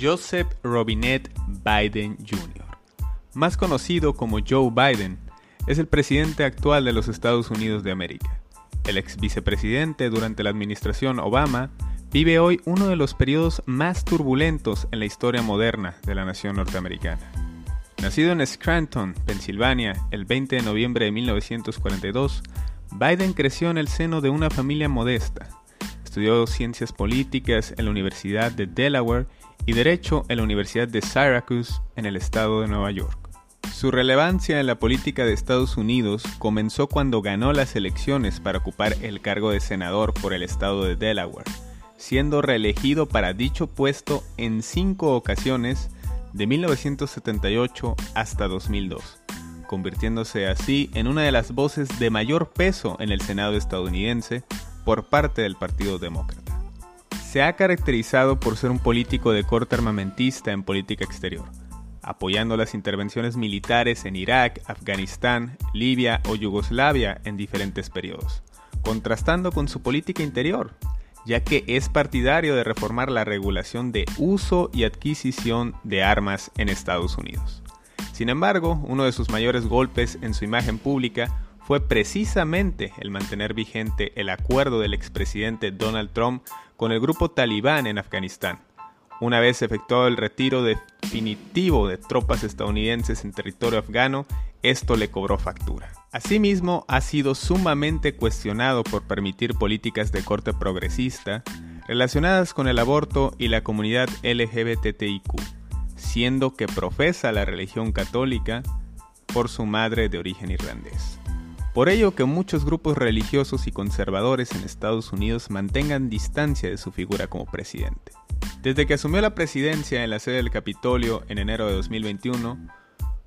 Joseph Robinette Biden Jr., más conocido como Joe Biden, es el presidente actual de los Estados Unidos de América. El ex vicepresidente durante la administración Obama vive hoy uno de los periodos más turbulentos en la historia moderna de la nación norteamericana. Nacido en Scranton, Pensilvania, el 20 de noviembre de 1942, Biden creció en el seno de una familia modesta. Estudió ciencias políticas en la Universidad de Delaware y Derecho en la Universidad de Syracuse en el estado de Nueva York. Su relevancia en la política de Estados Unidos comenzó cuando ganó las elecciones para ocupar el cargo de senador por el estado de Delaware, siendo reelegido para dicho puesto en cinco ocasiones de 1978 hasta 2002, convirtiéndose así en una de las voces de mayor peso en el Senado estadounidense por parte del Partido Demócrata. Se ha caracterizado por ser un político de corte armamentista en política exterior, apoyando las intervenciones militares en Irak, Afganistán, Libia o Yugoslavia en diferentes periodos, contrastando con su política interior, ya que es partidario de reformar la regulación de uso y adquisición de armas en Estados Unidos. Sin embargo, uno de sus mayores golpes en su imagen pública fue precisamente el mantener vigente el acuerdo del expresidente Donald Trump con el grupo talibán en Afganistán, una vez efectuado el retiro definitivo de tropas estadounidenses en territorio afgano, esto le cobró factura. Asimismo, ha sido sumamente cuestionado por permitir políticas de corte progresista relacionadas con el aborto y la comunidad LGBTIQ, siendo que profesa la religión católica por su madre de origen irlandés. Por ello que muchos grupos religiosos y conservadores en Estados Unidos mantengan distancia de su figura como presidente. Desde que asumió la presidencia en la sede del Capitolio en enero de 2021,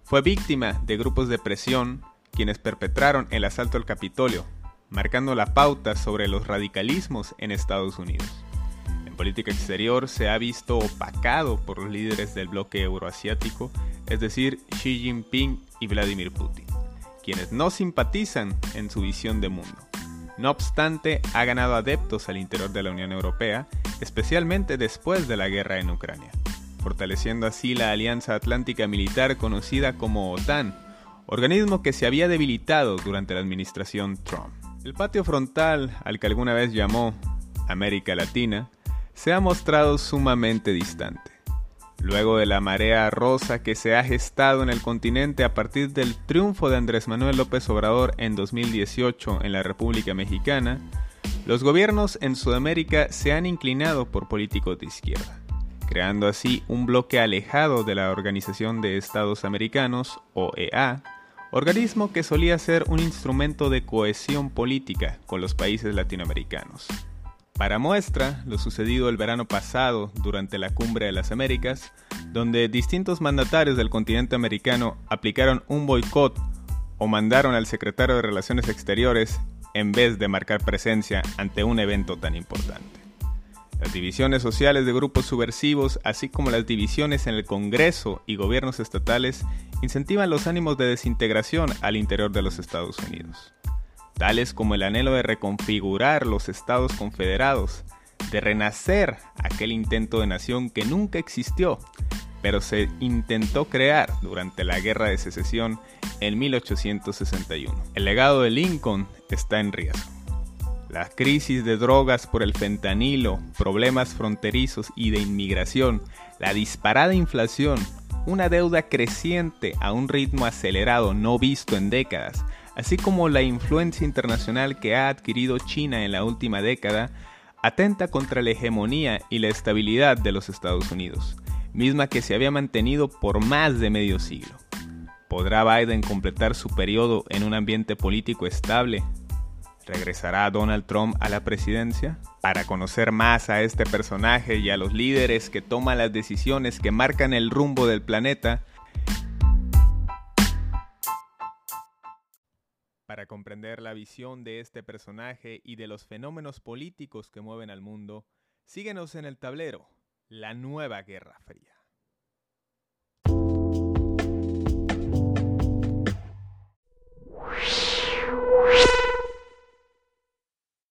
fue víctima de grupos de presión quienes perpetraron el asalto al Capitolio, marcando la pauta sobre los radicalismos en Estados Unidos. En política exterior se ha visto opacado por los líderes del bloque euroasiático, es decir, Xi Jinping y Vladimir Putin quienes no simpatizan en su visión de mundo. No obstante, ha ganado adeptos al interior de la Unión Europea, especialmente después de la guerra en Ucrania, fortaleciendo así la Alianza Atlántica Militar conocida como OTAN, organismo que se había debilitado durante la administración Trump. El patio frontal, al que alguna vez llamó América Latina, se ha mostrado sumamente distante luego de la marea rosa que se ha gestado en el continente a partir del triunfo de Andrés Manuel López Obrador en 2018 en la República Mexicana, los gobiernos en Sudamérica se han inclinado por políticos de izquierda, creando así un bloque alejado de la Organización de Estados Americanos, OEA, organismo que solía ser un instrumento de cohesión política con los países latinoamericanos. Para muestra, lo sucedido el verano pasado durante la Cumbre de las Américas, donde distintos mandatarios del continente americano aplicaron un boicot o mandaron al secretario de Relaciones Exteriores en vez de marcar presencia ante un evento tan importante. Las divisiones sociales de grupos subversivos, así como las divisiones en el Congreso y gobiernos estatales, incentivan los ánimos de desintegración al interior de los Estados Unidos tales como el anhelo de reconfigurar los estados confederados, de renacer aquel intento de nación que nunca existió, pero se intentó crear durante la Guerra de Secesión en 1861. El legado de Lincoln está en riesgo. La crisis de drogas por el fentanilo, problemas fronterizos y de inmigración, la disparada inflación, una deuda creciente a un ritmo acelerado no visto en décadas, así como la influencia internacional que ha adquirido China en la última década, atenta contra la hegemonía y la estabilidad de los Estados Unidos, misma que se había mantenido por más de medio siglo. ¿Podrá Biden completar su periodo en un ambiente político estable? ¿Regresará Donald Trump a la presidencia? Para conocer más a este personaje y a los líderes que toman las decisiones que marcan el rumbo del planeta, Para comprender la visión de este personaje y de los fenómenos políticos que mueven al mundo, síguenos en el tablero, la nueva Guerra Fría.